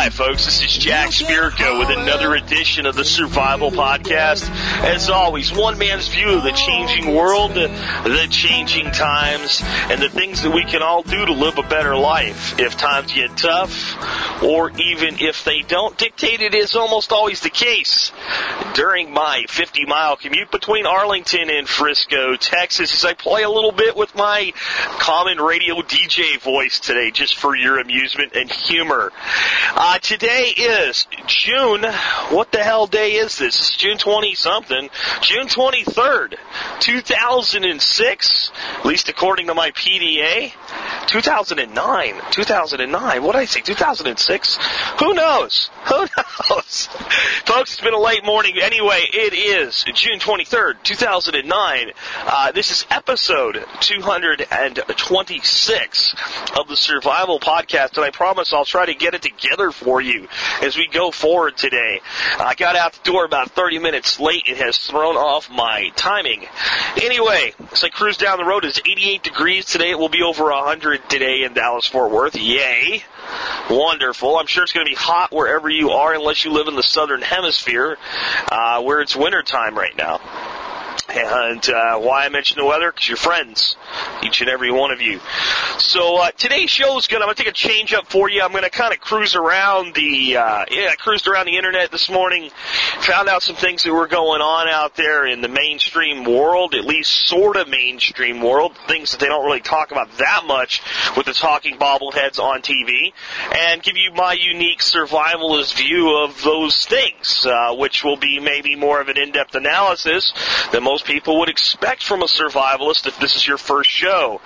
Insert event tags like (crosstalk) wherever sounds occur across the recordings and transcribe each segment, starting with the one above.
Hi, folks. This is Jack Spirko with another edition of the Survival Podcast. As always, one man's view of the changing world, the changing times, and the things that we can all do to live a better life if times get tough, or even if they don't. Dictated is almost always the case. During my 50 mile commute between Arlington and Frisco, Texas, as I play a little bit with my common radio DJ voice today, just for your amusement and humor. Today is June. What the hell day is this? It's June 20 something. June 23rd, 2006. At least according to my PDA. 2009. 2009. What did I say? 2006? Who knows? (laughs) Who knows? Folks, it's been a late morning. Anyway, it is June 23rd, 2009. Uh, this is episode 226 of the Survival Podcast, and I promise I'll try to get it together for you as we go forward today. I got out the door about 30 minutes late. It has thrown off my timing. Anyway, as I cruise down the road, it's 88 degrees today. It will be over 100 today in Dallas Fort Worth. Yay! Wonderful. I'm sure it's going to be hot wherever you are, unless you live in the southern hemisphere, uh, where it's wintertime right now. And uh, why I mention the weather? Because you're friends, each and every one of you. So uh, today's show is good. I'm going to take a change up for you. I'm going to kind of cruise around the uh, yeah, I cruised around the internet this morning, found out some things that were going on out there in the mainstream world, at least sort of mainstream world, things that they don't really talk about that much with the talking bobbleheads on TV, and give you my unique survivalist view of those things, uh, which will be maybe more of an in-depth analysis than most people would expect from a survivalist if this is your first show.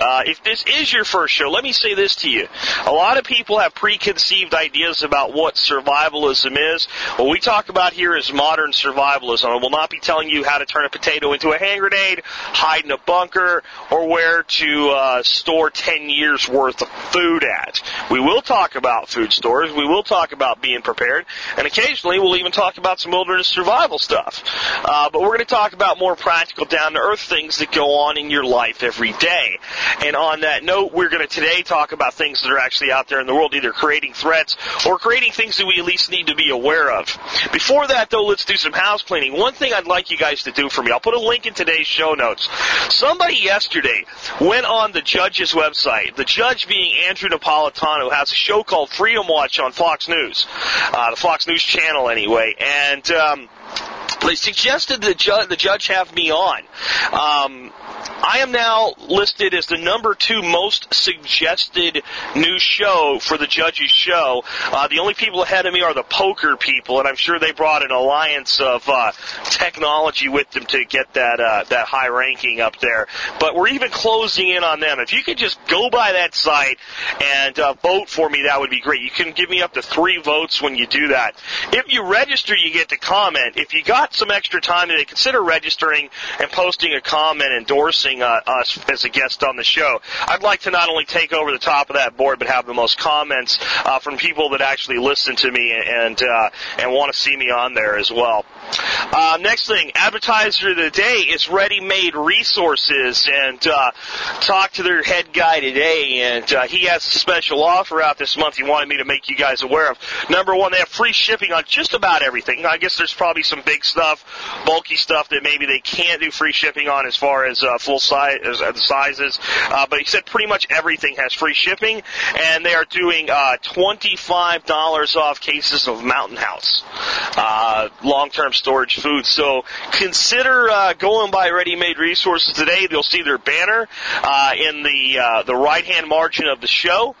Uh, if this is your first show, let me say this to you. A lot of people have preconceived ideas about what survivalism is. What we talk about here is modern survivalism. I will not be telling you how to turn a potato into a hand grenade, hide in a bunker, or where to uh, store 10 years worth of food at. We will talk about food stores. We will talk about being prepared. And occasionally we'll even talk about some wilderness survival stuff. Uh, but we're going to talk about more practical, down to earth things that go on in your life every day. And on that note, we're going to today talk about things that are actually out there in the world, either creating threats or creating things that we at least need to be aware of. Before that, though, let's do some house cleaning. One thing I'd like you guys to do for me, I'll put a link in today's show notes. Somebody yesterday went on the judge's website, the judge being Andrew Napolitano, has a show called Freedom Watch on Fox News, uh, the Fox News channel anyway, and, um, suggested the, ju- the judge have me on. Um, I am now listed as the number two most suggested new show for the judge's show. Uh, the only people ahead of me are the poker people, and I'm sure they brought an alliance of uh, technology with them to get that uh, that high ranking up there. But we're even closing in on them. If you could just go by that site and uh, vote for me, that would be great. You can give me up to three votes when you do that. If you register, you get to comment. If you got some extra time today, consider registering and posting a comment endorsing uh, us as a guest on the show. I'd like to not only take over the top of that board, but have the most comments uh, from people that actually listen to me and uh, and want to see me on there as well. Uh, next thing, advertiser of the day is Ready Made Resources, and uh, talk to their head guy today, and uh, he has a special offer out this month. He wanted me to make you guys aware of. Number one, they have free shipping on just about everything. I guess there's probably some big stuff, bulky stuff that maybe they can't do free shipping on as far as uh, full size the sizes. Uh, but he said pretty much everything has free shipping, and they are doing uh, twenty-five dollars off cases of Mountain House uh, long-term storage food. So consider uh, going by ready-made resources today. You'll see their banner uh, in the uh, the right-hand margin of the show.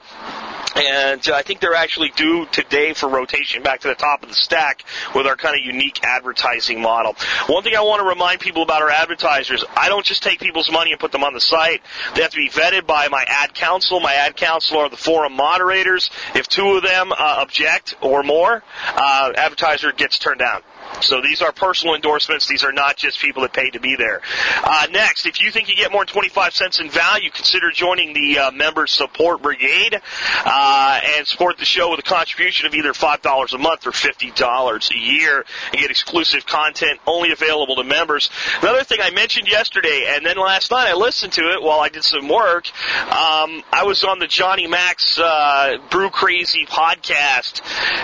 And uh, I think they're actually due today for rotation back to the top of the stack with our kind of unique advertising model. One thing I want to remind people about our advertisers, I don't just take people's money and put them on the site. They have to be vetted by my ad council. My ad council are the forum moderators. If two of them uh, object or more, uh, advertiser gets turned down. So these are personal endorsements. These are not just people that paid to be there. Uh, next, if you think you get more than 25 cents in value, consider joining the uh, member support brigade. Uh, and support the show with a contribution of either $5 a month or $50 a year and get exclusive content only available to members. Another thing I mentioned yesterday, and then last night I listened to it while I did some work. Um, I was on the Johnny Max uh, Brew Crazy podcast,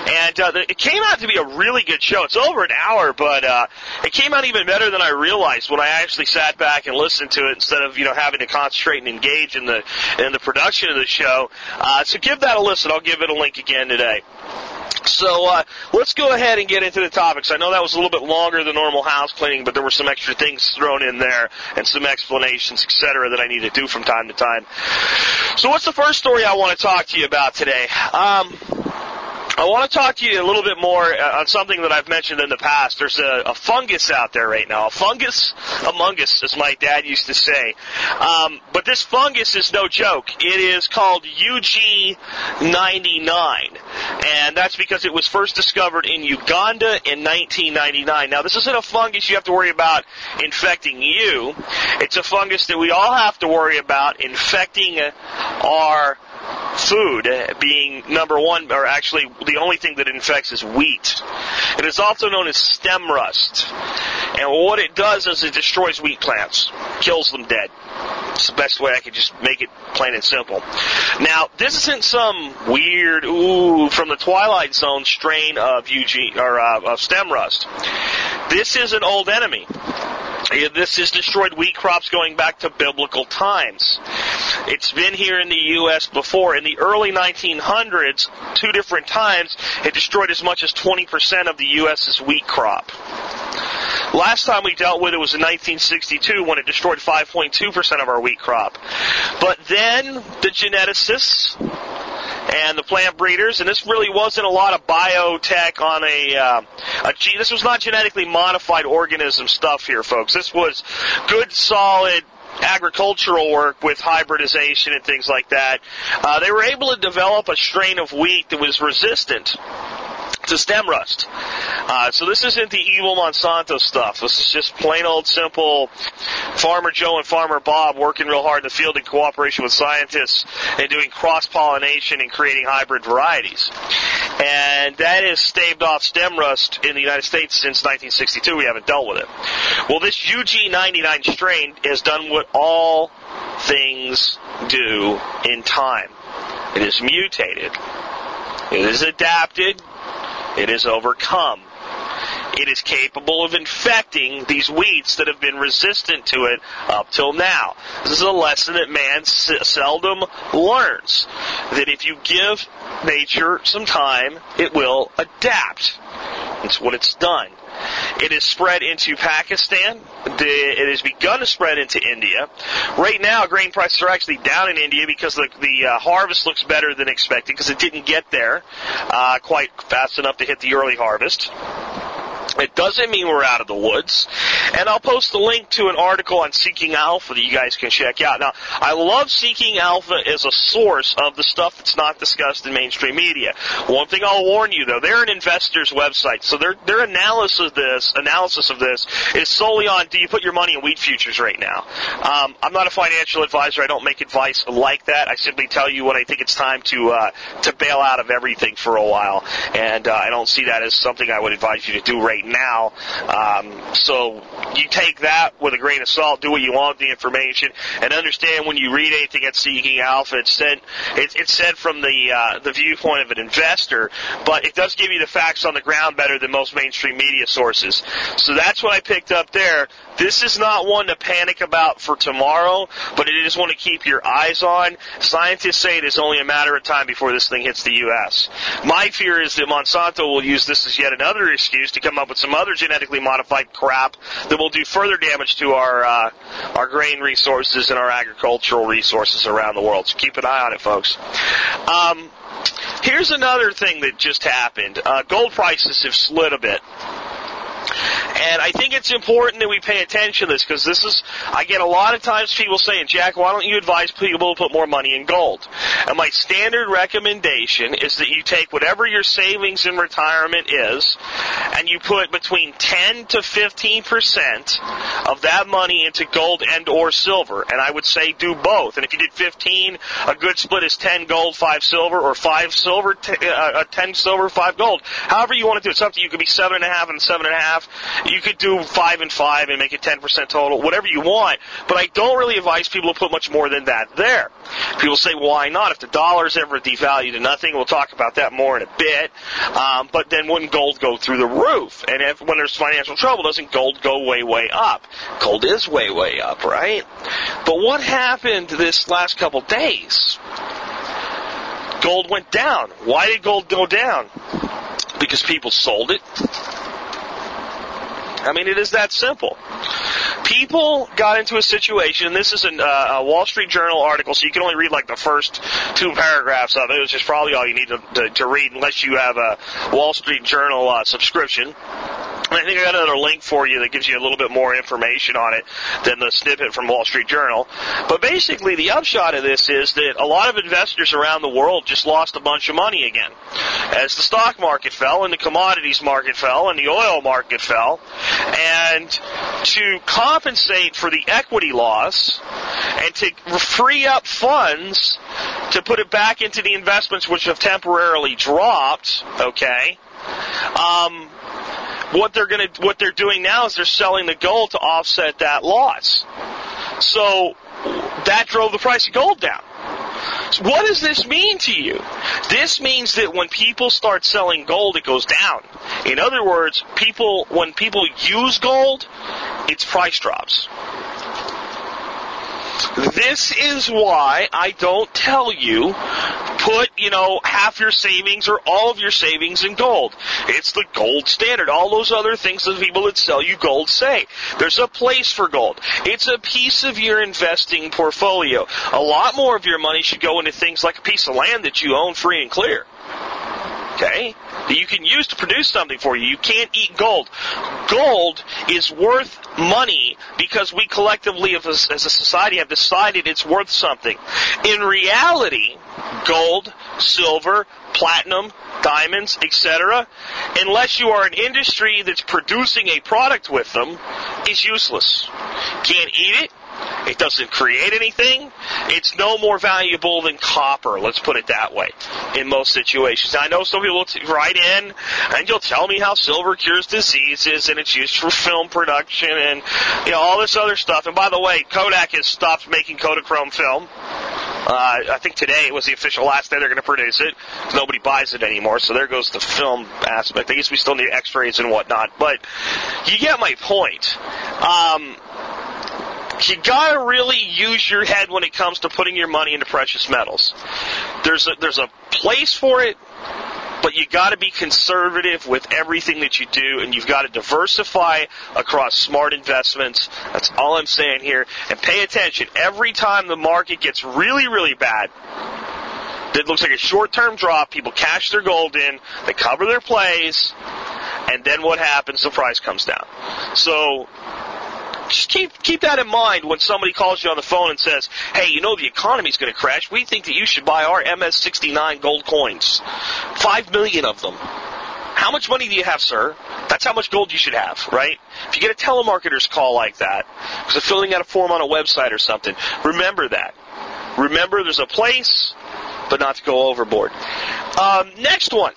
and uh, it came out to be a really good show. It's over an hour, but uh, it came out even better than I realized when I actually sat back and listened to it instead of you know having to concentrate and engage in the in the production of the show. Uh, so give that a listen. I'll give it a link again today. So uh, let's go ahead and get into the topics. I know that was a little bit longer than normal house cleaning, but there were some extra things thrown in there and some explanations, etc., that I need to do from time to time. So what's the first story I want to talk to you about today? Um, I want to talk to you a little bit more uh, on something that I've mentioned in the past. There's a, a fungus out there right now. A fungus among us, as my dad used to say. Um, but this fungus is no joke. It is called UG99. And that's because it was first discovered in Uganda in 1999. Now, this isn't a fungus you have to worry about infecting you. It's a fungus that we all have to worry about infecting our food being number one, or actually the only thing that infects is wheat. It is also known as stem rust. And what it does is it destroys wheat plants, kills them dead. It's the best way I could just make it plain and simple. Now, this isn't some weird, ooh, from the Twilight Zone strain of UG, or uh, of stem rust. This is an old enemy. This has destroyed wheat crops going back to biblical times. It's been here in the U.S. before. In the early 1900s, two different times, it destroyed as much as 20% of the U.S.'s wheat crop. Last time we dealt with it was in 1962 when it destroyed 5.2% of our wheat crop. But then the geneticists and the plant breeders, and this really wasn't a lot of biotech on a, uh, this was not genetically modified organism stuff here, folks. This was good, solid agricultural work with hybridization and things like that. Uh, they were able to develop a strain of wheat that was resistant to stem rust. Uh, so this isn't the evil Monsanto stuff. This is just plain old simple Farmer Joe and Farmer Bob working real hard in the field in cooperation with scientists and doing cross pollination and creating hybrid varieties. And that has staved off stem rust in the United States since 1962. We haven't dealt with it. Well, this UG99 strain has done what all things do in time. It is mutated. It is adapted it is overcome. It is capable of infecting these wheats that have been resistant to it up till now. This is a lesson that man seldom learns. That if you give nature some time, it will adapt. It's what it's done. It has spread into Pakistan. It has begun to spread into India. Right now, grain prices are actually down in India because the, the uh, harvest looks better than expected because it didn't get there uh, quite fast enough to hit the early harvest. It doesn't mean we're out of the woods. And I'll post a link to an article on Seeking Alpha that you guys can check out. Now, I love Seeking Alpha as a source of the stuff that's not discussed in mainstream media. One thing I'll warn you though, they're an investor's website, so their their analysis of this analysis of this is solely on do you put your money in wheat futures right now? Um, I'm not a financial advisor. I don't make advice like that. I simply tell you when I think it's time to uh, to bail out of everything for a while, and uh, I don't see that as something I would advise you to do right now. Um, so you take that with a grain of salt, do what you want with the information, and understand when you read anything at Seeking Alpha, it's said it's, it's said from the uh, the viewpoint of an investor, but it does give you the facts on the ground better than most mainstream media sources. So that's what I picked up there. This is not one to panic about for tomorrow, but it is one to keep your eyes on. Scientists say it is only a matter of time before this thing hits the U.S. My fear is that Monsanto will use this as yet another excuse to come up with some other genetically modified crap that will do further damage to our uh, our grain resources and our agricultural resources around the world. So keep an eye on it, folks. Um, here's another thing that just happened. Uh, gold prices have slid a bit. And I think it's important that we pay attention to this because this is, I get a lot of times people saying, Jack, why don't you advise people to put more money in gold? And my standard recommendation is that you take whatever your savings in retirement is and you put between 10 to 15% of that money into gold and or silver. And I would say do both. And if you did 15, a good split is 10 gold, 5 silver, or 5 silver, t- uh, 10 silver, 5 gold. However you want to do it. It's up to you. It could be 7.5 and 7.5. You could do 5 and 5 and make it 10% total. Whatever you want. But I don't really advise people to put much more than that there. People say, why not? If the dollar's ever devalued to nothing, we'll talk about that more in a bit. Um, but then wouldn't gold go through the roof? And if, when there's financial trouble, doesn't gold go way, way up? Gold is way, way up, right? But what happened this last couple days? Gold went down. Why did gold go down? Because people sold it. I mean, it is that simple. People got into a situation, this is an, uh, a Wall Street Journal article, so you can only read like the first two paragraphs of it, which is probably all you need to, to, to read unless you have a Wall Street Journal uh, subscription. I think I got another link for you that gives you a little bit more information on it than the snippet from Wall Street Journal. But basically, the upshot of this is that a lot of investors around the world just lost a bunch of money again. As the stock market fell and the commodities market fell and the oil market fell. And to compensate for the equity loss and to free up funds to put it back into the investments which have temporarily dropped, okay, um, what they're going to what they're doing now is they're selling the gold to offset that loss. So that drove the price of gold down. So what does this mean to you? This means that when people start selling gold, it goes down. In other words, people when people use gold, its price drops. This is why I don't tell you put, you know, half your savings or all of your savings in gold. It's the gold standard. All those other things that people that sell you gold say. There's a place for gold. It's a piece of your investing portfolio. A lot more of your money should go into things like a piece of land that you own free and clear okay, that you can use to produce something for you. You can't eat gold. Gold is worth money because we collectively as a, society have decided it's worth something. In reality, gold, silver, platinum, diamonds, etc., unless you are an industry that's producing a product with them, is useless. Can't eat it, it doesn't create anything. It's no more valuable than copper, let's put it that way, in most situations. Now, I know some people will t- write in and you'll tell me how silver cures diseases and it's used for film production and, you know, all this other stuff. And by the way, Kodak has stopped making Kodachrome film. Uh, I think today was the official last day they're going to produce it. Nobody buys it anymore, so there goes the film aspect. I guess we still need X-rays and whatnot, but you get my point. Um, you gotta really use your head when it comes to putting your money into precious metals. There's a, there's a place for it, but you gotta be conservative with everything that you do, and you've gotta diversify across smart investments. That's all I'm saying here. And pay attention. Every time the market gets really, really bad, it looks like a short-term drop, people cash their gold in, they cover their plays, and then what happens? The price comes down. So, just keep keep that in mind when somebody calls you on the phone and says, "Hey, you know the economy's going to crash. We think that you should buy our MS69 gold coins, five million of them." How much money do you have, sir? That's how much gold you should have, right? If you get a telemarketer's call like that, because they're filling out a form on a website or something, remember that. Remember, there's a place, but not to go overboard. Um, next one.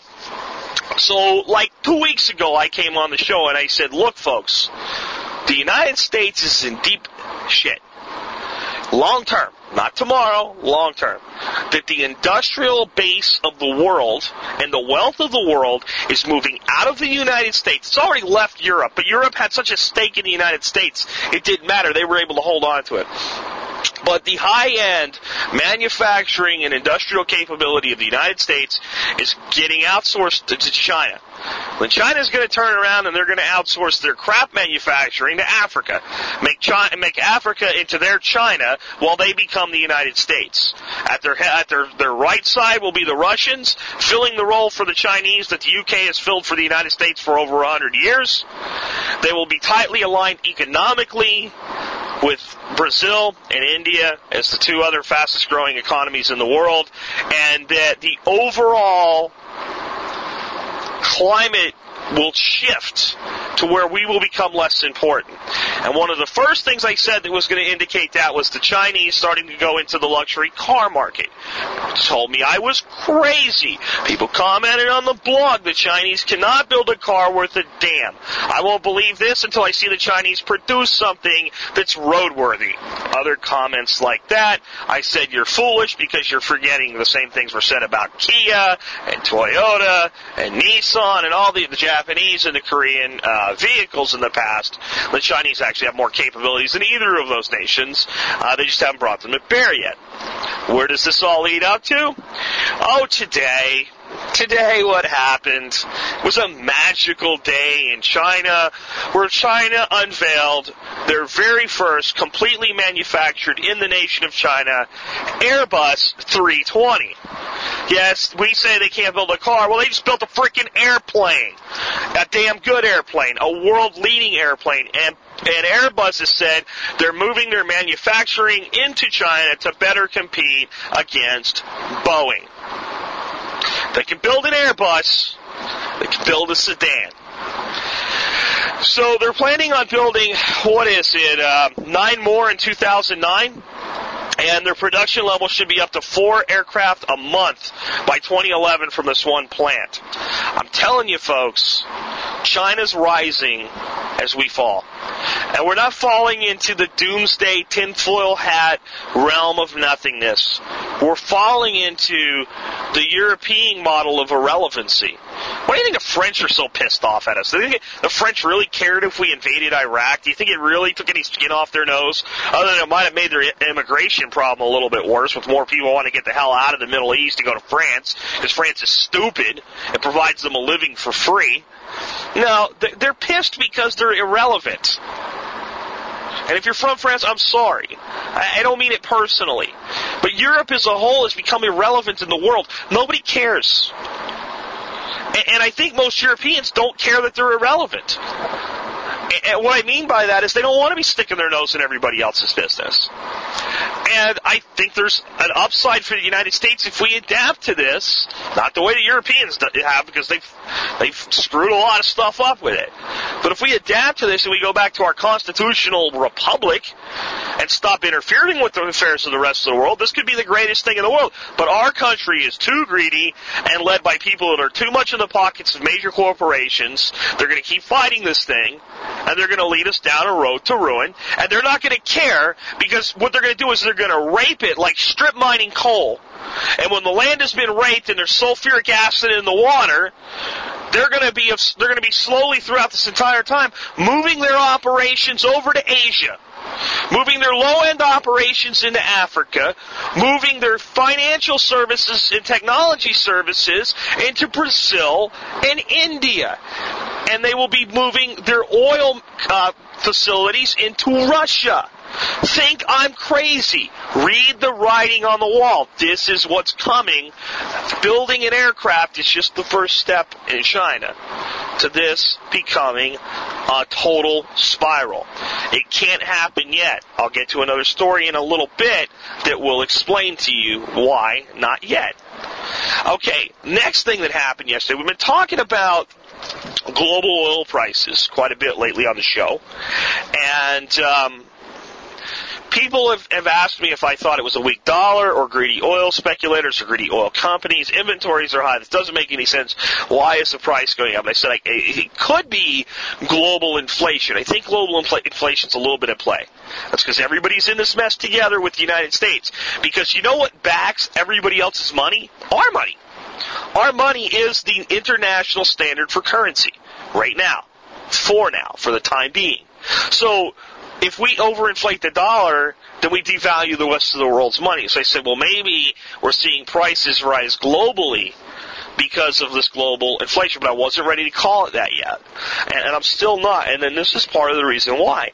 So, like two weeks ago, I came on the show and I said, look, folks, the United States is in deep shit. Long term, not tomorrow, long term. That the industrial base of the world and the wealth of the world is moving out of the United States. It's already left Europe, but Europe had such a stake in the United States, it didn't matter. They were able to hold on to it. But the high end manufacturing and industrial capability of the United States is getting outsourced to, to China. Then China's going to turn around and they're going to outsource their crap manufacturing to Africa, make China, make Africa into their China while they become the United States. At their at their their right side will be the Russians, filling the role for the Chinese that the UK has filled for the United States for over a hundred years. They will be tightly aligned economically with Brazil and India as the two other fastest growing economies in the world, and that the overall climate will shift to where we will become less important. And one of the first things I said that was going to indicate that was the Chinese starting to go into the luxury car market. Told me I was crazy. People commented on the blog the Chinese cannot build a car worth a damn. I won't believe this until I see the Chinese produce something that's roadworthy. Other comments like that, I said you're foolish because you're forgetting the same things were said about Kia and Toyota and Nissan and all the, the Japanese and the Korean uh, vehicles in the past. The Chinese actually have more capabilities than either of those nations. Uh, they just haven't brought them to bear yet. Where does this all lead up to? Oh, today. Today, what happened was a magical day in China where China unveiled their very first completely manufactured in the nation of China Airbus 320. Yes, we say they can't build a car. Well, they just built a freaking airplane. A damn good airplane. A world leading airplane. And and Airbus has said they're moving their manufacturing into China to better compete against Boeing. They can build an Airbus. They can build a sedan. So they're planning on building, what is it, uh, nine more in 2009? And their production level should be up to four aircraft a month by 2011 from this one plant. I'm telling you, folks, China's rising as we fall. And we're not falling into the doomsday tinfoil hat realm of nothingness. We're falling into the European model of irrelevancy. Why do you think the French are so pissed off at us? Do you think the French really cared if we invaded Iraq? Do you think it really took any skin off their nose? Other than it might have made their immigration problem a little bit worse with more people wanting to get the hell out of the Middle East to go to France because France is stupid and provides them a living for free. No, they're pissed because they're irrelevant. And if you're from France, I'm sorry. I don't mean it personally. But Europe as a whole has become irrelevant in the world. Nobody cares. And I think most Europeans don't care that they're irrelevant. And what I mean by that is they don't want to be sticking their nose in everybody else's business. And I think there's an upside for the United States if we adapt to this, not the way the Europeans have because they've they've screwed a lot of stuff up with it. But if we adapt to this and we go back to our constitutional republic and stop interfering with the affairs of the rest of the world, this could be the greatest thing in the world. But our country is too greedy and led by people that are too much in the pockets of major corporations. They're going to keep fighting this thing and they're going to lead us down a road to ruin, and they're not going to care because what they're going to do is they're going to rape it like strip mining coal. And when the land has been raped and there's sulfuric acid in the water, they're going to be they're going to be slowly throughout this entire time moving their operations over to Asia moving their low end operations into Africa, moving their financial services and technology services into Brazil and India. And they will be moving their oil uh, facilities into Russia. Think I'm crazy. Read the writing on the wall. This is what's coming. Building an aircraft is just the first step in China to this becoming a total spiral. It can't happen yet. I'll get to another story in a little bit that will explain to you why not yet. Okay, next thing that happened yesterday, we've been talking about global oil prices quite a bit lately on the show. And um, people have, have asked me if I thought it was a weak dollar or greedy oil speculators or greedy oil companies. Inventories are high. This doesn't make any sense. Why is the price going up? I said I, it could be global inflation. I think global infl- inflation is a little bit at play. That's because everybody's in this mess together with the United States. Because you know what backs everybody else's money? Our money. Our money is the international standard for currency right now, for now, for the time being. So if we overinflate the dollar, then we devalue the rest of the world's money. So I said, well, maybe we're seeing prices rise globally because of this global inflation, but I wasn't ready to call it that yet. And, and, I'm still not. And then this is part of the reason why.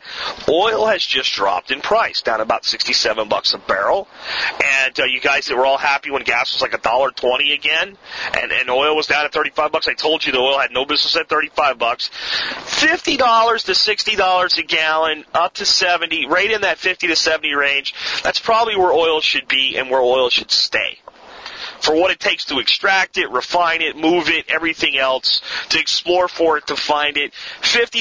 Oil has just dropped in price, down about 67 bucks a barrel. And uh, you guys that were all happy when gas was like a dollar twenty again, and, and oil was down at 35 bucks. I told you the oil had no business at 35 bucks. $50 to $60 a gallon, up to 70, right in that 50 to 70 range. That's probably where oil should be and where oil should stay for what it takes to extract it, refine it, move it, everything else, to explore for it, to find it. $50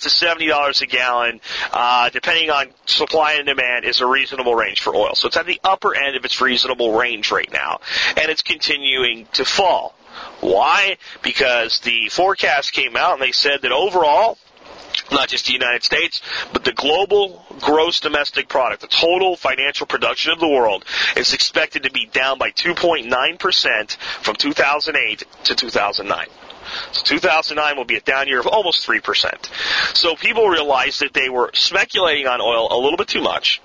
to $70 a gallon, uh, depending on supply and demand, is a reasonable range for oil. So it's at the upper end of its reasonable range right now. And it's continuing to fall. Why? Because the forecast came out and they said that overall, not just the United States, but the global gross domestic product, the total financial production of the world, is expected to be down by 2.9% from 2008 to 2009. So 2009 will be a down year of almost 3%. So people realized that they were speculating on oil a little bit too much.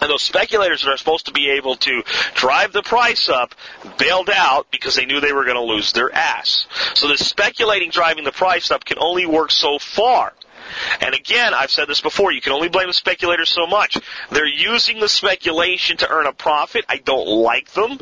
And those speculators that are supposed to be able to drive the price up bailed out because they knew they were going to lose their ass. So the speculating driving the price up can only work so far. And again, I've said this before, you can only blame the speculators so much. They're using the speculation to earn a profit. I don't like them.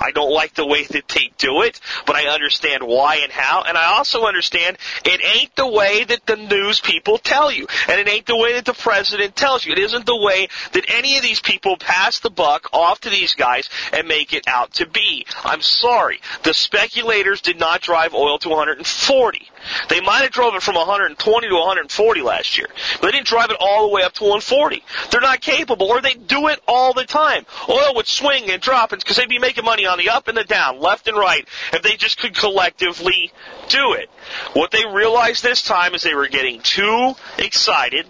I don't like the way that they do it, but I understand why and how. And I also understand it ain't the way that the news people tell you. And it ain't the way that the president tells you. It isn't the way that any of these people pass the buck off to these guys and make it out to be. I'm sorry. The speculators did not drive oil to 140. They might have drove it from 120 to 140 last year. But they didn't drive it all the way up to 140. They're not capable, or they do it all the time. Oil would swing and drop because they'd be making money on the up and the down, left and right, if they just could collectively do it. What they realized this time is they were getting too excited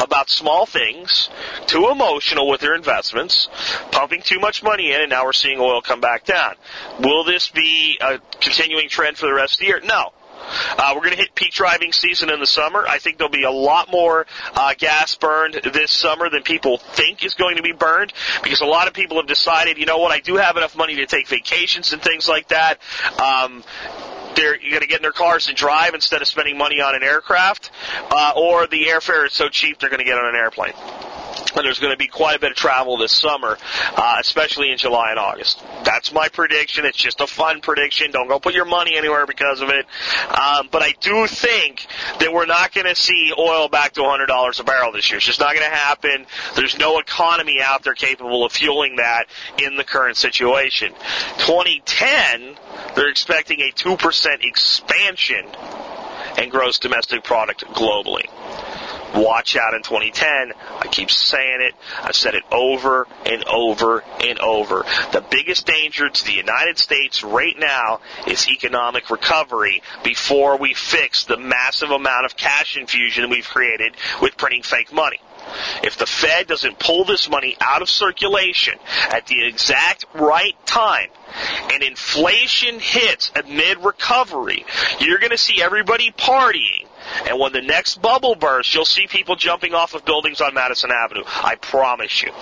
about small things, too emotional with their investments, pumping too much money in, and now we're seeing oil come back down. Will this be a continuing trend for the rest of the year? No. Uh, we're going to hit peak driving season in the summer. I think there'll be a lot more uh, gas burned this summer than people think is going to be burned because a lot of people have decided, you know what, I do have enough money to take vacations and things like that. Um, they're going to get in their cars and drive instead of spending money on an aircraft, uh, or the airfare is so cheap they're going to get on an airplane and there's going to be quite a bit of travel this summer, uh, especially in July and August. That's my prediction. It's just a fun prediction. Don't go put your money anywhere because of it. Um, but I do think that we're not going to see oil back to $100 a barrel this year. It's just not going to happen. There's no economy out there capable of fueling that in the current situation. 2010, they're expecting a 2% expansion in gross domestic product globally watch out in 2010. I keep saying it. I've said it over and over and over. The biggest danger to the United States right now is economic recovery before we fix the massive amount of cash infusion we've created with printing fake money. If the Fed doesn't pull this money out of circulation at the exact right time, and inflation hits amid recovery, you're going to see everybody partying. And when the next bubble bursts, you'll see people jumping off of buildings on Madison Avenue. I promise you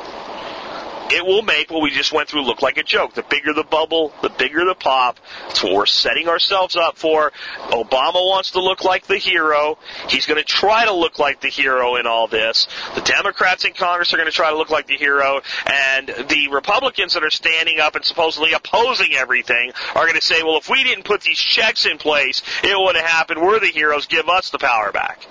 it will make what we just went through look like a joke. The bigger the bubble, the bigger the pop. That's what we're setting ourselves up for. Obama wants to look like the hero. He's going to try to look like the hero in all this. The Democrats in Congress are going to try to look like the hero. And the Republicans that are standing up and supposedly opposing everything are going to say, well, if we didn't put these checks in place, it would have happened. We're the heroes. Give us the power back.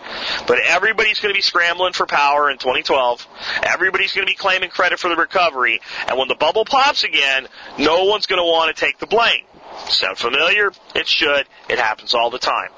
But everybody's going to be scrambling for power in 2012. Everybody's going to be claiming credit for the recovery recovery. And when the bubble pops again, no one's going to want to take the blame. Sound familiar? It should. It happens all the time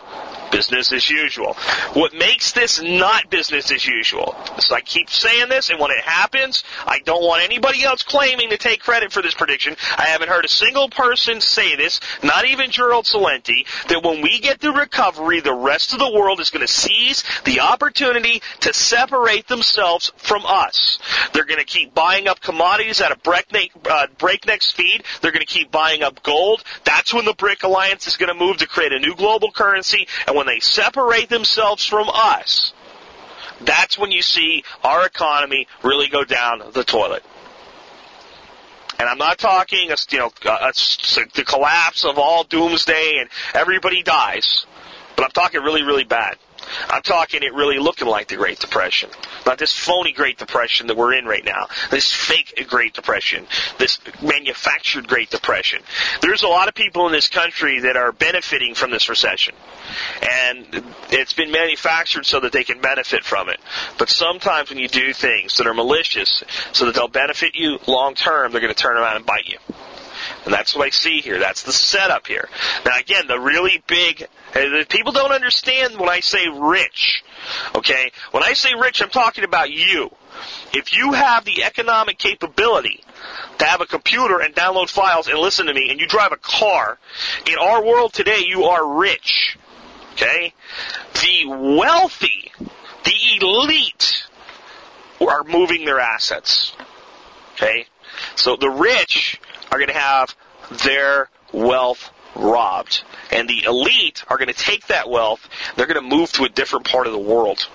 business as usual. What makes this not business as usual is I keep saying this, and when it happens, I don't want anybody else claiming to take credit for this prediction. I haven't heard a single person say this, not even Gerald Celente, that when we get the recovery, the rest of the world is going to seize the opportunity to separate themselves from us. They're going to keep buying up commodities at a breakneck, uh, breakneck speed. They're going to keep buying up gold. That's when the BRIC alliance is going to move to create a new global currency. And when they separate themselves from us, that's when you see our economy really go down the toilet. And I'm not talking, a, you know, uh, a, a, the collapse of all doomsday and everybody dies, but I'm talking really, really bad. I'm talking it really looking like the Great Depression. Not this phony Great Depression that we're in right now. This fake Great Depression. This manufactured Great Depression. There's a lot of people in this country that are benefiting from this recession. And it's been manufactured so that they can benefit from it. But sometimes when you do things that are malicious so that they'll benefit you long term, they're going to turn around and bite you. And that's what I see here. That's the setup here. Now again, the really big, uh, people don't understand when I say rich. Okay? When I say rich, I'm talking about you. If you have the economic capability to have a computer and download files and listen to me, and you drive a car, in our world today, you are rich. Okay? The wealthy, the elite, are moving their assets. Okay? So the rich are going to have their wealth robbed. And the elite are going to take that wealth, they're going to move to a different part of the world.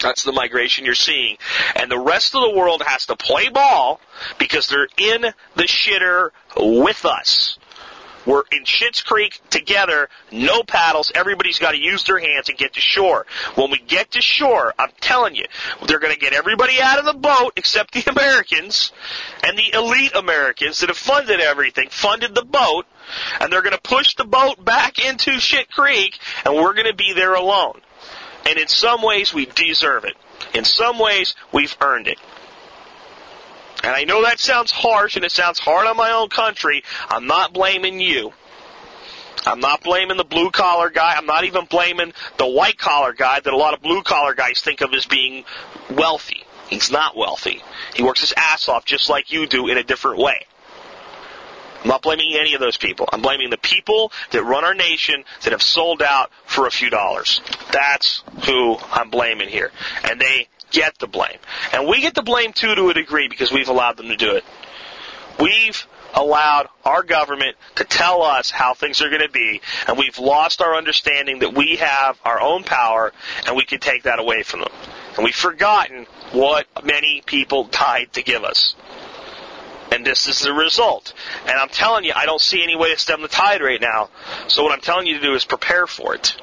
That's the migration you're seeing. And the rest of the world has to play ball because they're in the shitter with us. We're in Shit's Creek together, no paddles. Everybody's got to use their hands and get to shore. When we get to shore, I'm telling you, they're going to get everybody out of the boat except the (laughs) Americans and the elite Americans that have funded everything, funded the boat, and they're going to push the boat back into Shit Creek, and we're going to be there alone. And in some ways, we deserve it. In some ways, we've earned it. And I know that sounds harsh and it sounds hard on my own country. I'm not blaming you. I'm not blaming the blue collar guy. I'm not even blaming the white collar guy that a lot of blue collar guys think of as being wealthy. He's not wealthy. He works his ass off just like you do in a different way. I'm not blaming any of those people. I'm blaming the people that run our nation that have sold out for a few dollars. That's who I'm blaming here. And they get the blame. And we get the blame too to a degree because we've allowed them to do it. We've allowed our government to tell us how things are going to be, and we've lost our understanding that we have our own power and we can take that away from them. And we've forgotten what many people died to give us. And this is the result. And I'm telling you, I don't see any way to stem the tide right now. So what I'm telling you to do is prepare for it.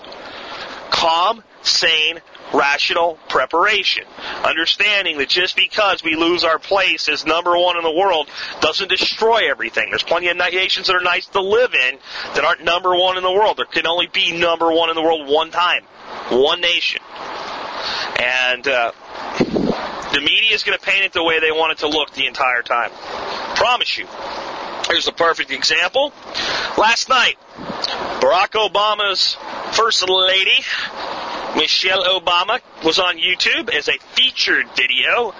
Calm, sane, rational preparation. Understanding that just because we lose our place as number one in the world doesn't destroy everything. There's plenty of nations that are nice to live in that aren't number one in the world. There can only be number one in the world one time. One nation. And, uh, the media is going to paint it the way they want it to look the entire time. Promise you. Here's a perfect example. Last night, Barack Obama's first lady, Michelle Obama, was on YouTube as a featured video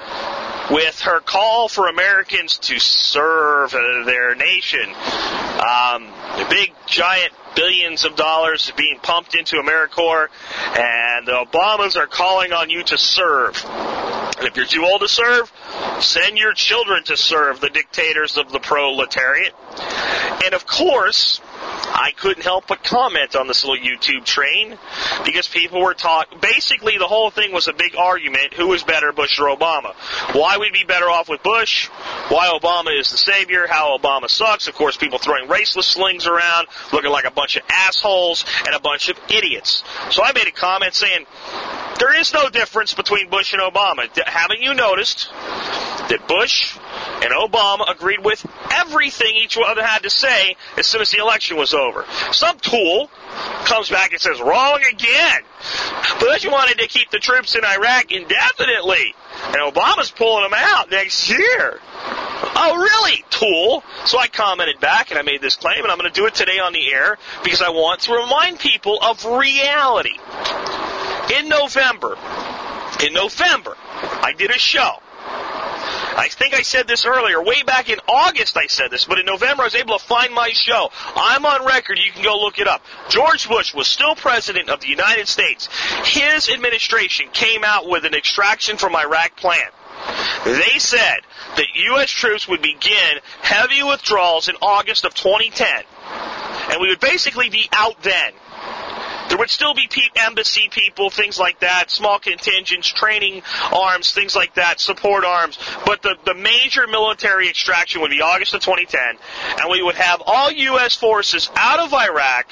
with her call for Americans to serve their nation. Um, the big, giant billions of dollars being pumped into AmeriCorps, and the Obamas are calling on you to serve. And if you're too old to serve, send your children to serve the dictators of the proletariat. And of course, I couldn't help but comment on this little YouTube train because people were talking. Basically, the whole thing was a big argument: who was better, Bush or Obama? Why we'd be better off with Bush? Why Obama is the savior? How Obama sucks? Of course, people throwing raceless slings around, looking like a bunch of assholes and a bunch of idiots. So I made a comment saying. There is no difference between Bush and Obama. Haven't you noticed that Bush and Obama agreed with everything each other had to say as soon as the election was over? Some tool comes back and says, wrong again. Bush wanted to keep the troops in Iraq indefinitely, and Obama's pulling them out next year. Oh, really, tool? So I commented back and I made this claim, and I'm going to do it today on the air because I want to remind people of reality. In November, in November, I did a show. I think I said this earlier. Way back in August, I said this, but in November, I was able to find my show. I'm on record. You can go look it up. George Bush was still president of the United States. His administration came out with an extraction from Iraq plan. They said that U.S. troops would begin heavy withdrawals in August of 2010. And we would basically be out then. There would still be pe- embassy people, things like that, small contingents, training arms, things like that, support arms. But the, the major military extraction would be August of 2010, and we would have all U.S. forces out of Iraq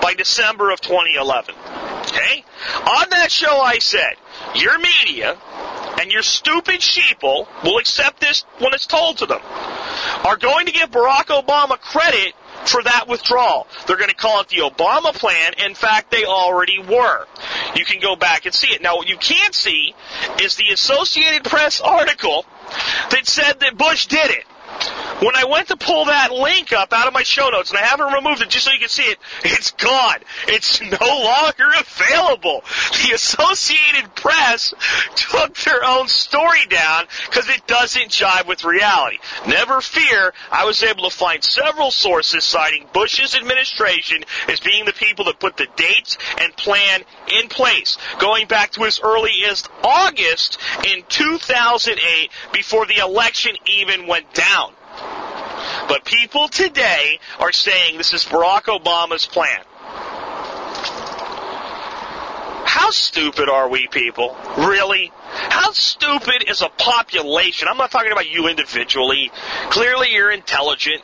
by December of 2011. Okay? On that show, I said, your media and your stupid sheeple will accept this when it's told to them, are going to give Barack Obama credit for that withdrawal. They're going to call it the Obama plan. In fact, they already were. You can go back and see it. Now, what you can't see is the Associated Press article that said that Bush did it. When I went to pull that link up out of my show notes, and I haven't removed it just so you can see it, (laughs) it's gone. It's no longer available. The Associated Press took their own story down because it doesn't jive with reality. Never fear, I was able to find several sources citing Bush's administration as being the people that put the dates and plan in place, going back to as early as August in 2008 before the election even went down. But people today are saying this is Barack Obama's plan. How stupid are we people? Really? How stupid is a population? I'm not talking about you individually. Clearly you're intelligent.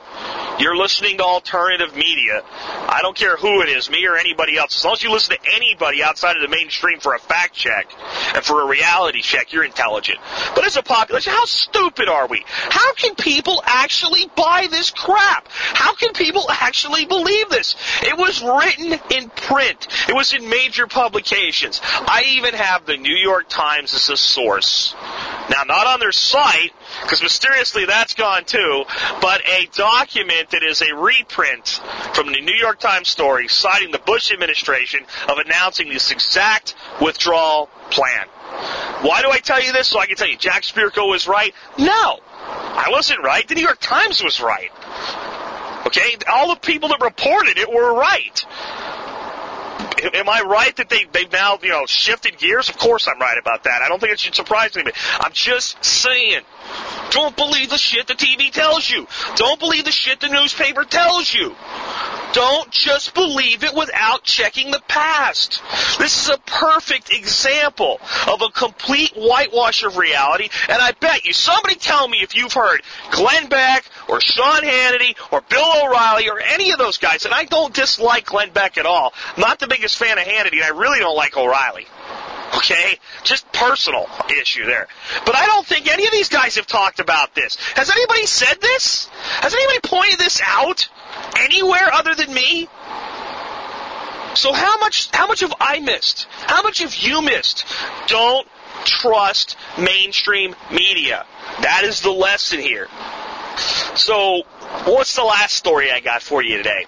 You're listening to alternative media. I don't care who it is, me or anybody else. As long as you listen to anybody outside of the mainstream for a fact check and for a reality check, you're intelligent. But as a population, how stupid are we? How can people actually buy this crap? How can people actually believe this? It was written in print. It was in major publications. I even have the New York Times source. Now, not on their site, because mysteriously that's gone too, but a document that is a reprint from the New York Times story citing the Bush administration of announcing this exact withdrawal plan. Why do I tell you this? So I can tell you Jack Spirko was right? No. I wasn't right. The New York Times was right. Okay? All the people that reported it were right am I right that they they've now you know shifted gears? Of course I'm right about that. I don't think it should surprise anybody. I'm just saying. Don't believe the shit the TV tells you. Don't believe the shit the newspaper tells you. Don't just believe it without checking the past. This is a perfect example of a complete whitewash of reality, and I bet you, somebody tell me if you've heard Glenn Beck or Sean Hannity or Bill O'Reilly or any of those guys, and I don't dislike Glenn Beck at all. I'm not the biggest fan of Hannity, and I really don't like O'Reilly. Okay? Just personal issue there. But I don't think any of these guys have talked about this. Has anybody said this? Has anybody pointed this out anywhere other than me? So how much how much have I missed? How much have you missed? Don't trust mainstream media. That is the lesson here. So, what's the last story I got for you today?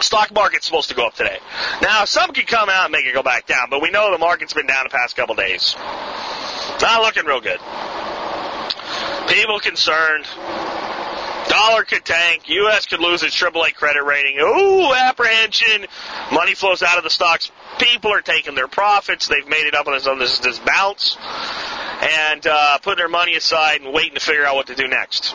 Stock market's supposed to go up today. Now, some could come out and make it go back down, but we know the market's been down the past couple days. Not looking real good. People concerned. Dollar could tank. U.S. could lose its AAA credit rating. Ooh, apprehension. Money flows out of the stocks. People are taking their profits. They've made it up on this, on this, this bounce and uh, putting their money aside and waiting to figure out what to do next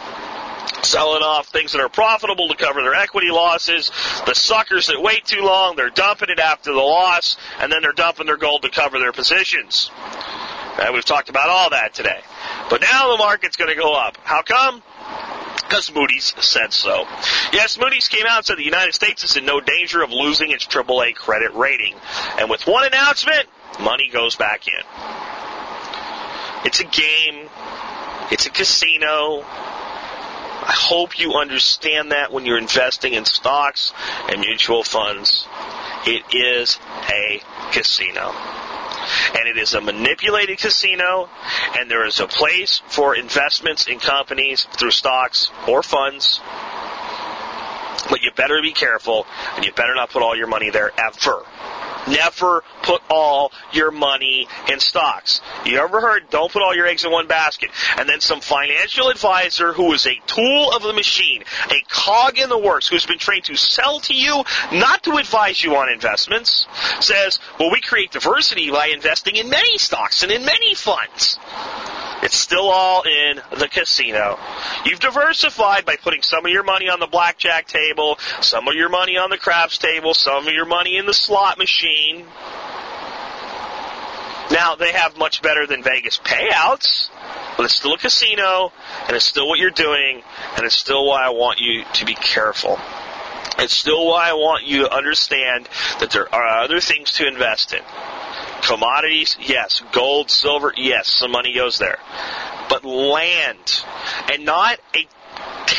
selling off things that are profitable to cover their equity losses. The suckers that wait too long, they're dumping it after the loss, and then they're dumping their gold to cover their positions. And we've talked about all that today. But now the market's going to go up. How come? Because Moody's said so. Yes, Moody's came out and said the United States is in no danger of losing its AAA credit rating. And with one announcement, money goes back in. It's a game. It's a casino. I hope you understand that when you're investing in stocks and mutual funds. It is a casino. And it is a manipulated casino, and there is a place for investments in companies through stocks or funds. But you better be careful, and you better not put all your money there ever. Never put all your money in stocks. You ever heard, don't put all your eggs in one basket? And then some financial advisor who is a tool of the machine, a cog in the works, who's been trained to sell to you, not to advise you on investments, says, well, we create diversity by investing in many stocks and in many funds. It's still all in the casino. You've diversified by putting some of your money on the blackjack table, some of your money on the craps table, some of your money in the slot machine. Now, they have much better than Vegas payouts, but it's still a casino, and it's still what you're doing, and it's still why I want you to be careful. It's still why I want you to understand that there are other things to invest in. Commodities, yes. Gold, silver, yes. Some money goes there. But land, and not a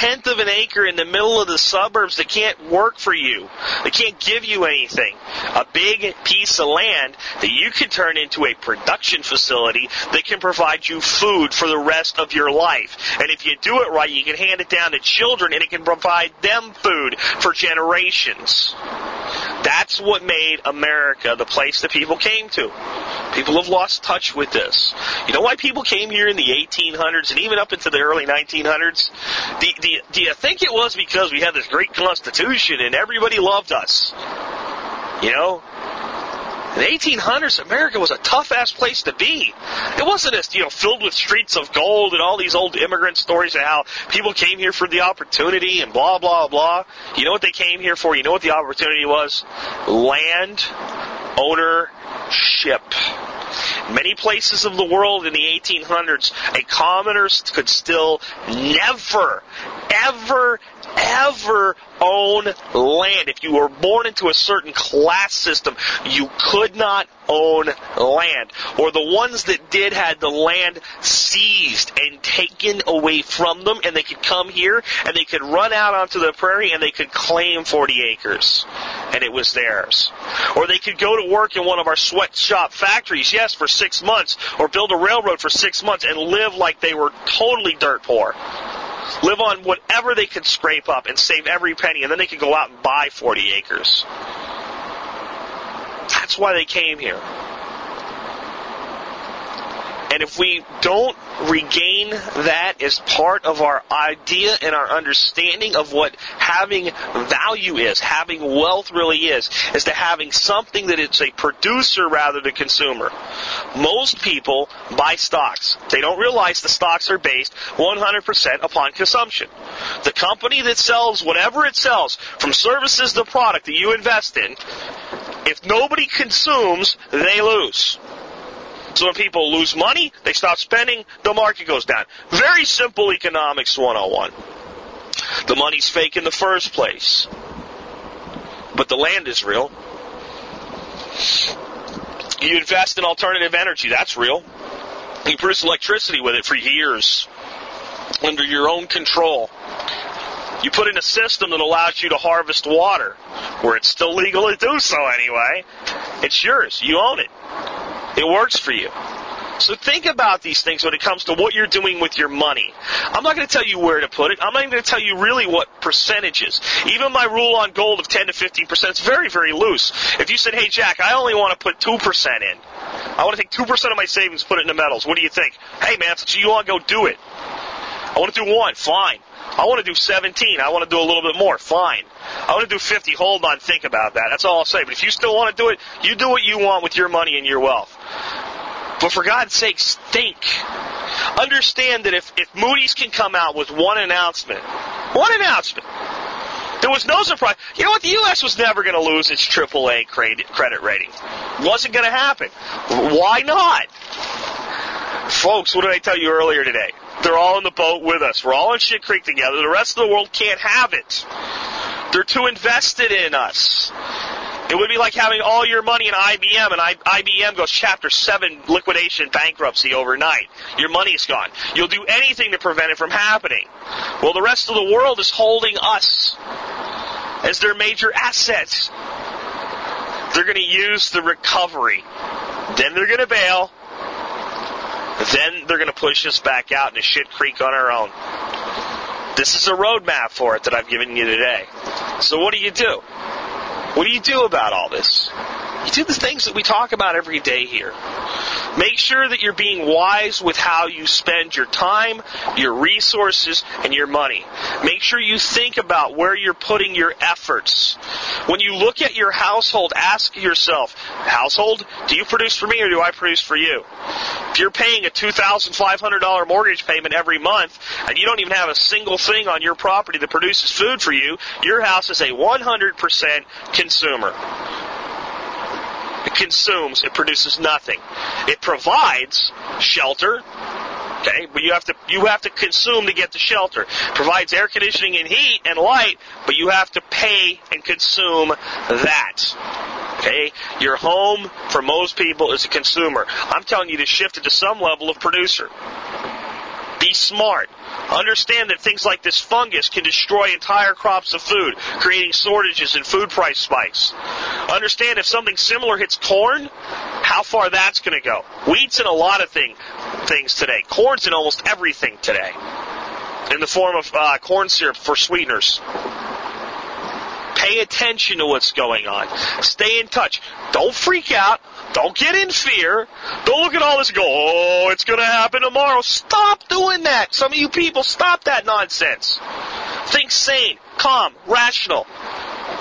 tenth of an acre in the middle of the suburbs that can't work for you. They can't give you anything. A big piece of land that you can turn into a production facility that can provide you food for the rest of your life. And if you do it right, you can hand it down to children and it can provide them food for generations. That's what made America the place that people came to. People have lost touch with this. You know why people came here in the 1800s and even up into the early 1900s? Do, do, do you think it was because we had this great constitution and everybody loved us? You know? In the 1800s, America was a tough ass place to be. It wasn't as, you know, filled with streets of gold and all these old immigrant stories of how people came here for the opportunity and blah, blah, blah. You know what they came here for? You know what the opportunity was? Land ownership. Many places of the world in the 1800s, a commoner could still never, ever, ever own land. If you were born into a certain class system, you could not own land. Or the ones that did had the land seized and taken away from them, and they could come here and they could run out onto the prairie and they could claim 40 acres, and it was theirs. Or they could go to work in one of our sweatshop factories, yes, for six months, or build a railroad for six months and live like they were totally dirt poor live on whatever they could scrape up and save every penny, and then they could go out and buy 40 acres. That's why they came here. And if we don't regain that as part of our idea and our understanding of what having value is, having wealth really is, is to having something that it's a producer rather than consumer. Most people buy stocks. They don't realize the stocks are based 100% upon consumption. The company that sells whatever it sells, from services to product that you invest in, if nobody consumes, they lose. So when people lose money, they stop spending, the market goes down. Very simple economics 101. The money's fake in the first place. But the land is real. You invest in alternative energy, that's real. You produce electricity with it for years under your own control. You put in a system that allows you to harvest water, where it's still legal to do so anyway. It's yours. You own it. It works for you. So think about these things when it comes to what you're doing with your money. I'm not going to tell you where to put it. I'm not even going to tell you really what percentages. Even my rule on gold of 10 to 15% is very, very loose. If you said, hey Jack, I only want to put 2% in. I want to take 2% of my savings, put it in the metals. What do you think? Hey man, so you want to go do it. I want to do one. Fine. I want to do 17. I want to do a little bit more. Fine. I want to do 50. Hold on. Think about that. That's all I'll say. But if you still want to do it, you do what you want with your money and your wealth. But for God's sake, think. Understand that if, if Moody's can come out with one announcement, one announcement, there was no surprise. You know what? The U.S. was never going to lose its AAA credit rating. Wasn't going to happen. Why not? Folks, what did I tell you earlier today? They're all in the boat with us. We're all in Shit Creek together. The rest of the world can't have it. They're too invested in us. It would be like having all your money in IBM and IBM goes chapter 7 liquidation bankruptcy overnight. Your money's gone. You'll do anything to prevent it from happening. Well, the rest of the world is holding us as their major assets. They're going to use the recovery. Then they're going to bail. Then they're going to push us back out into shit creek on our own. This is a roadmap for it that I've given you today. So what do you do? What do you do about all this? You do the things that we talk about every day here. Make sure that you're being wise with how you spend your time, your resources, and your money. Make sure you think about where you're putting your efforts. When you look at your household, ask yourself, household, do you produce for me or do I produce for you? If you're paying a $2,500 mortgage payment every month and you don't even have a single thing on your property that produces food for you, your house is a 100% consumer. It consumes, it produces nothing. It provides shelter, Okay, but you have to you have to consume to get the shelter. Provides air conditioning and heat and light, but you have to pay and consume that. Okay, your home for most people is a consumer. I'm telling you to shift it to some level of producer. Be smart. Understand that things like this fungus can destroy entire crops of food, creating shortages and food price spikes. Understand if something similar hits corn, how far that's going to go. Wheat's in a lot of thing, things today. Corn's in almost everything today, in the form of uh, corn syrup for sweeteners. Pay attention to what's going on. Stay in touch. Don't freak out. Don't get in fear. Don't look at all this and go, oh, it's going to happen tomorrow. Stop doing that. Some of you people, stop that nonsense. Think sane, calm, rational.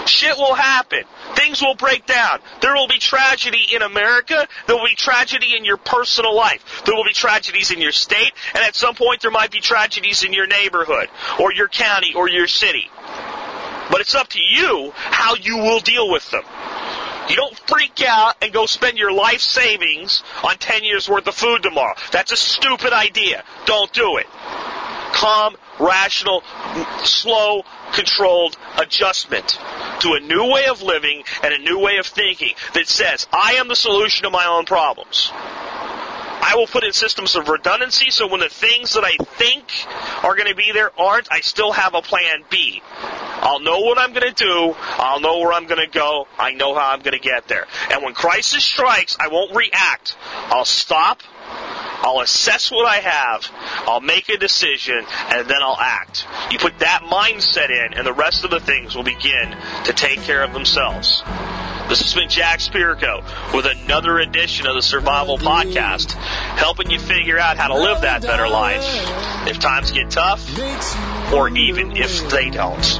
Shit will happen. Things will break down. There will be tragedy in America. There will be tragedy in your personal life. There will be tragedies in your state. And at some point, there might be tragedies in your neighborhood, or your county, or your city. But it's up to you how you will deal with them. You don't freak out and go spend your life savings on 10 years worth of food tomorrow. That's a stupid idea. Don't do it. Calm, rational, slow, controlled adjustment to a new way of living and a new way of thinking that says, I am the solution to my own problems. I will put in systems of redundancy so when the things that I think are going to be there aren't, I still have a plan B. I'll know what I'm going to do. I'll know where I'm going to go. I know how I'm going to get there. And when crisis strikes, I won't react. I'll stop. I'll assess what I have, I'll make a decision, and then I'll act. You put that mindset in, and the rest of the things will begin to take care of themselves. This has been Jack Spirko with another edition of the Survival Podcast, helping you figure out how to live that better life if times get tough, or even if they don't.